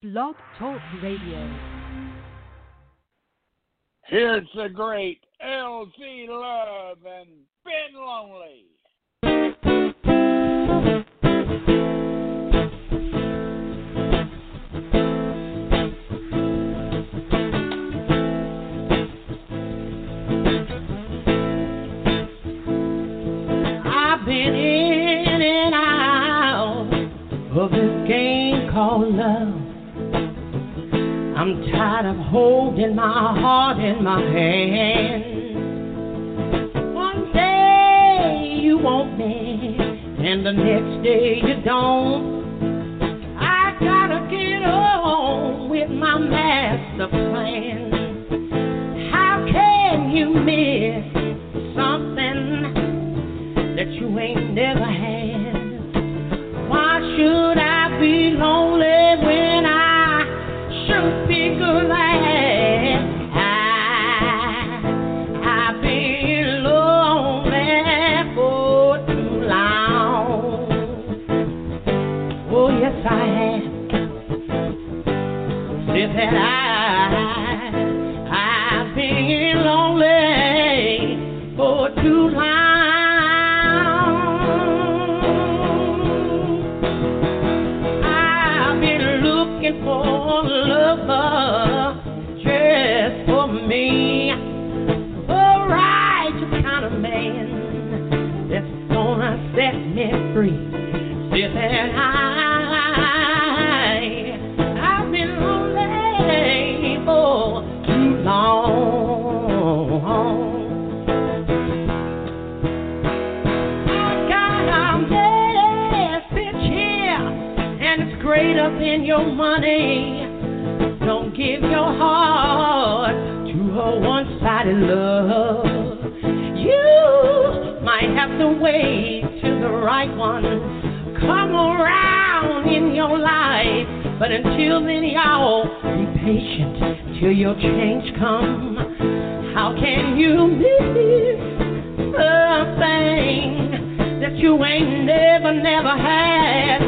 Blog Talk Radio. Here's the great LZ Love and Been Lonely. I've been in and out of this game called love. I'm tired of holding my heart in my hand. One day you want me, and the next day you don't. I gotta get on with my master plan. How can you miss something? that you ain't never had. Why should I be lonely the right one come around in your life, but until then, y'all be patient till your change come. How can you miss? something that you ain't never, never had.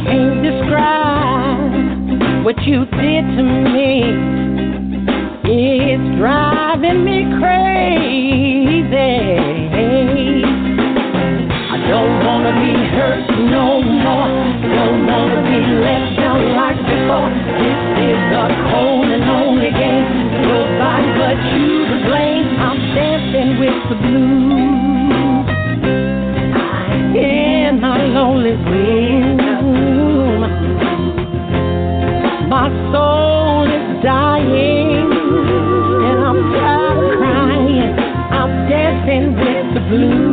can't describe what you did to me. It's driving me crazy. I don't wanna be hurt no more. Don't wanna be let down like before. This is a cold and lonely game. Nobody but you to blame. I'm dancing with the blues in a lonely wind. My soul is dying, and I'm tired of crying. I'm dancing with the blues.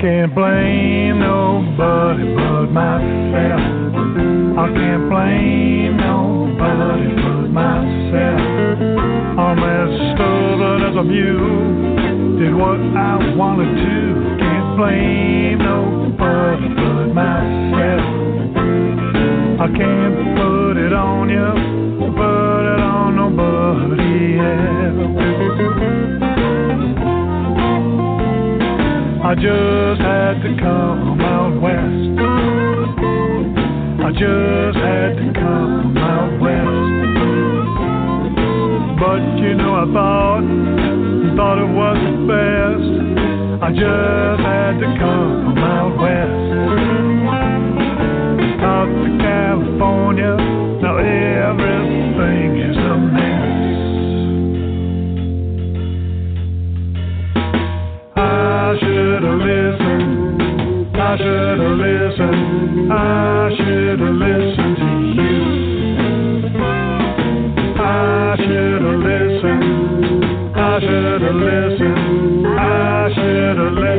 Can't blame nobody but myself. I can't blame nobody but myself. I'm as stubborn as a mule. Did what I wanted to. Can't blame nobody but myself. I can't put it on you, put it on nobody else. I just had to come out west. I just had to come out west. But you know, I thought, thought it was the best. I just had to come out west. Out to California, have. I should have listened. I should have listened to you. I should have listened. I should have listened. I should have listened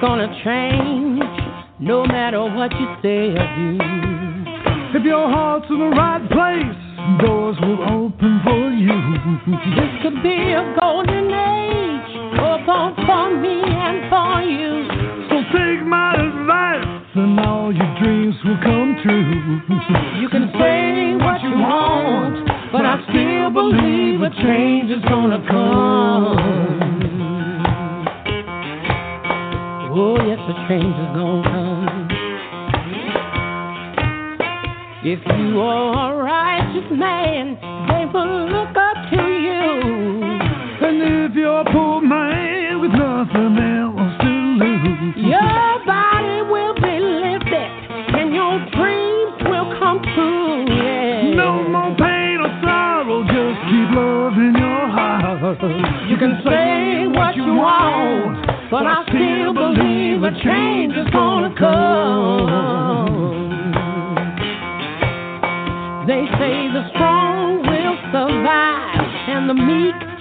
gonna change no matter what you say or do. If your heart's in the right place, doors will open for you. This could be a golden age, both for me and for you. So take my advice, and all your dreams will come true. You can say what you want, but I still believe a change is gonna come. are a righteous man, they will look up to you. And if you're a poor man with nothing else to lose, your body will be lifted and your dreams will come true. Yeah. No more pain or sorrow, just keep love in your heart. You can say what you want, but I still believe a change is gonna come. say the strong will survive and the meek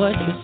what you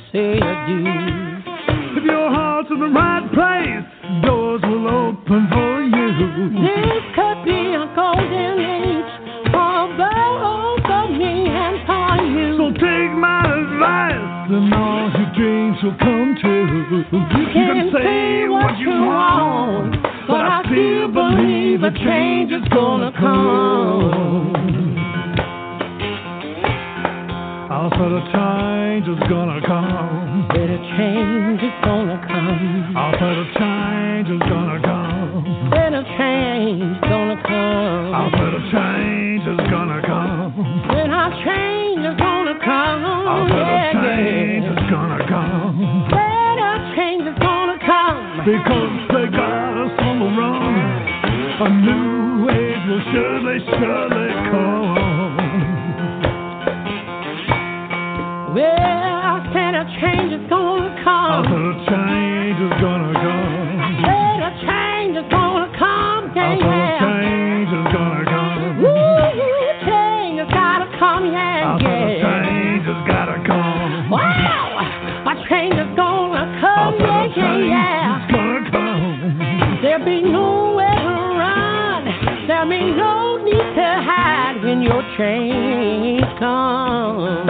change comes.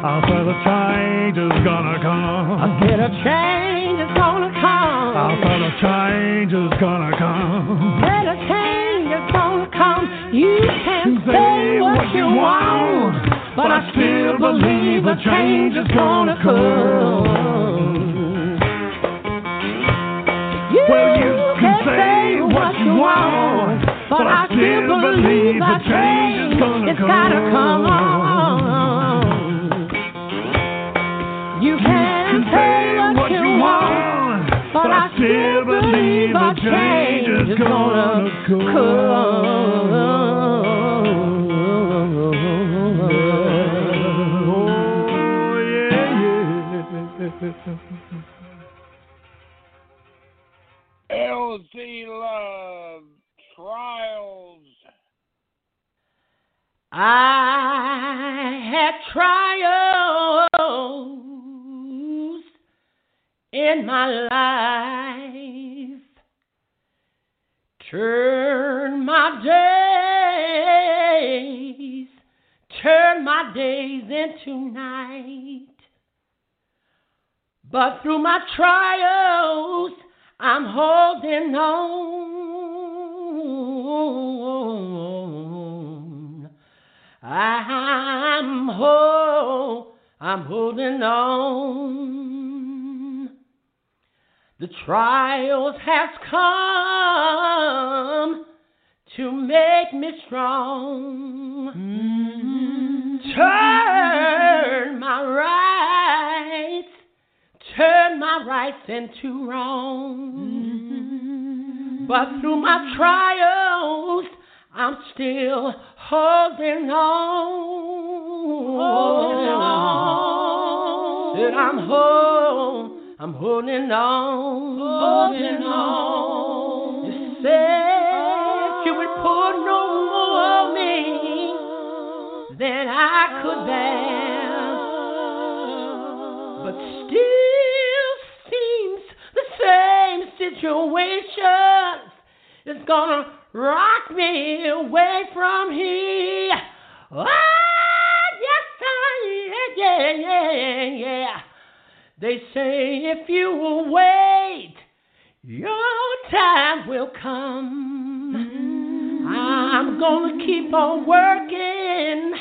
I said a change is gonna come. I said a change is gonna come. I said a change is gonna come. Said a change is gonna come. You can say what you want, but I still believe a change is gonna come. You Well, you can can say what you want, but I still believe a change is gotta come. You can say what you want. But I still believe a change is gonna come. I had trials in my life. Turn my days, turn my days into night. But through my trials, I'm holding on. I'm ho- I'm holding on. The trials has come to make me strong. Mm-hmm. Turn my rights, turn my rights into wrong. Mm-hmm. But through my trials, I'm still holding on. Holding on. Said I'm hold, I'm holding on. Holding on. You said you would pour no more on me than I could bear, but still seems the same situation is gonna rock me away from here. Ah, yes, yeah, yeah, yeah, yeah. They say if you will wait, your time will come. I'm gonna keep on working,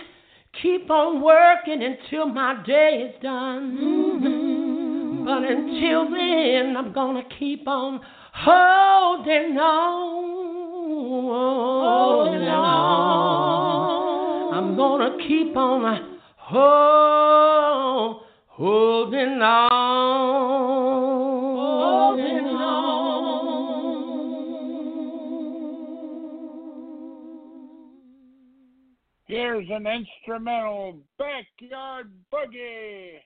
keep on working until my day is done. But until then, I'm gonna keep on holding on. Oh, holding on. I'm gonna keep on hold, holding on. Holding on. Here's an instrumental backyard boogie.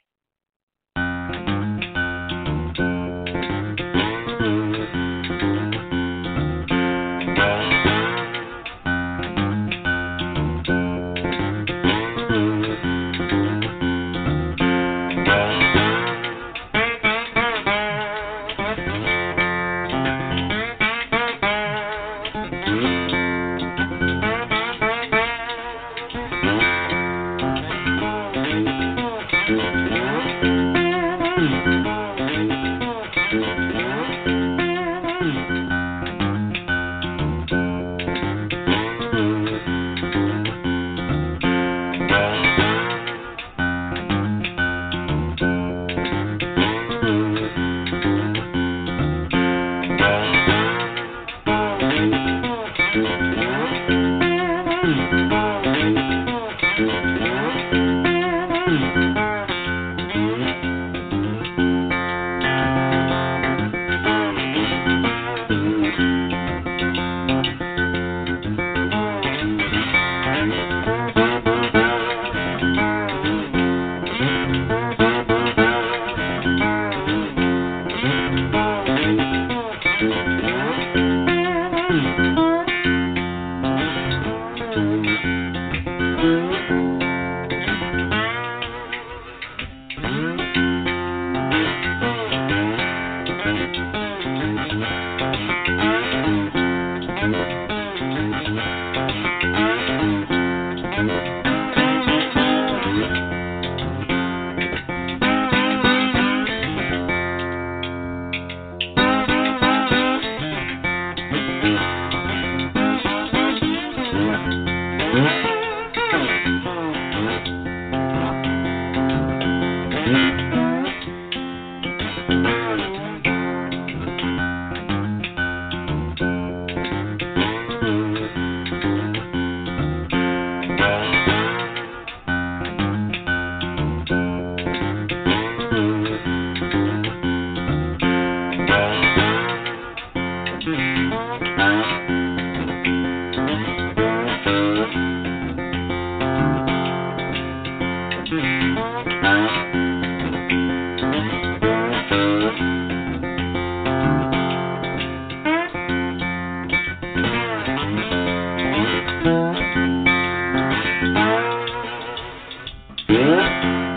Yeah.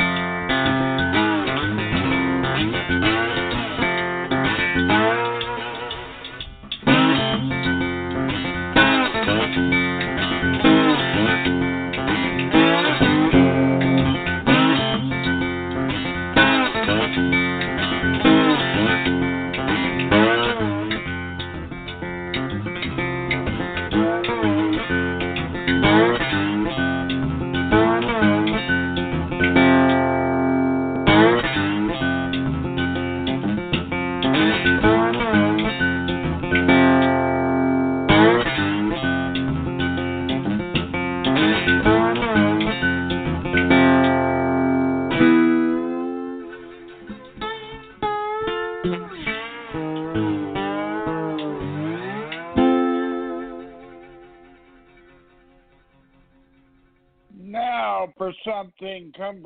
Something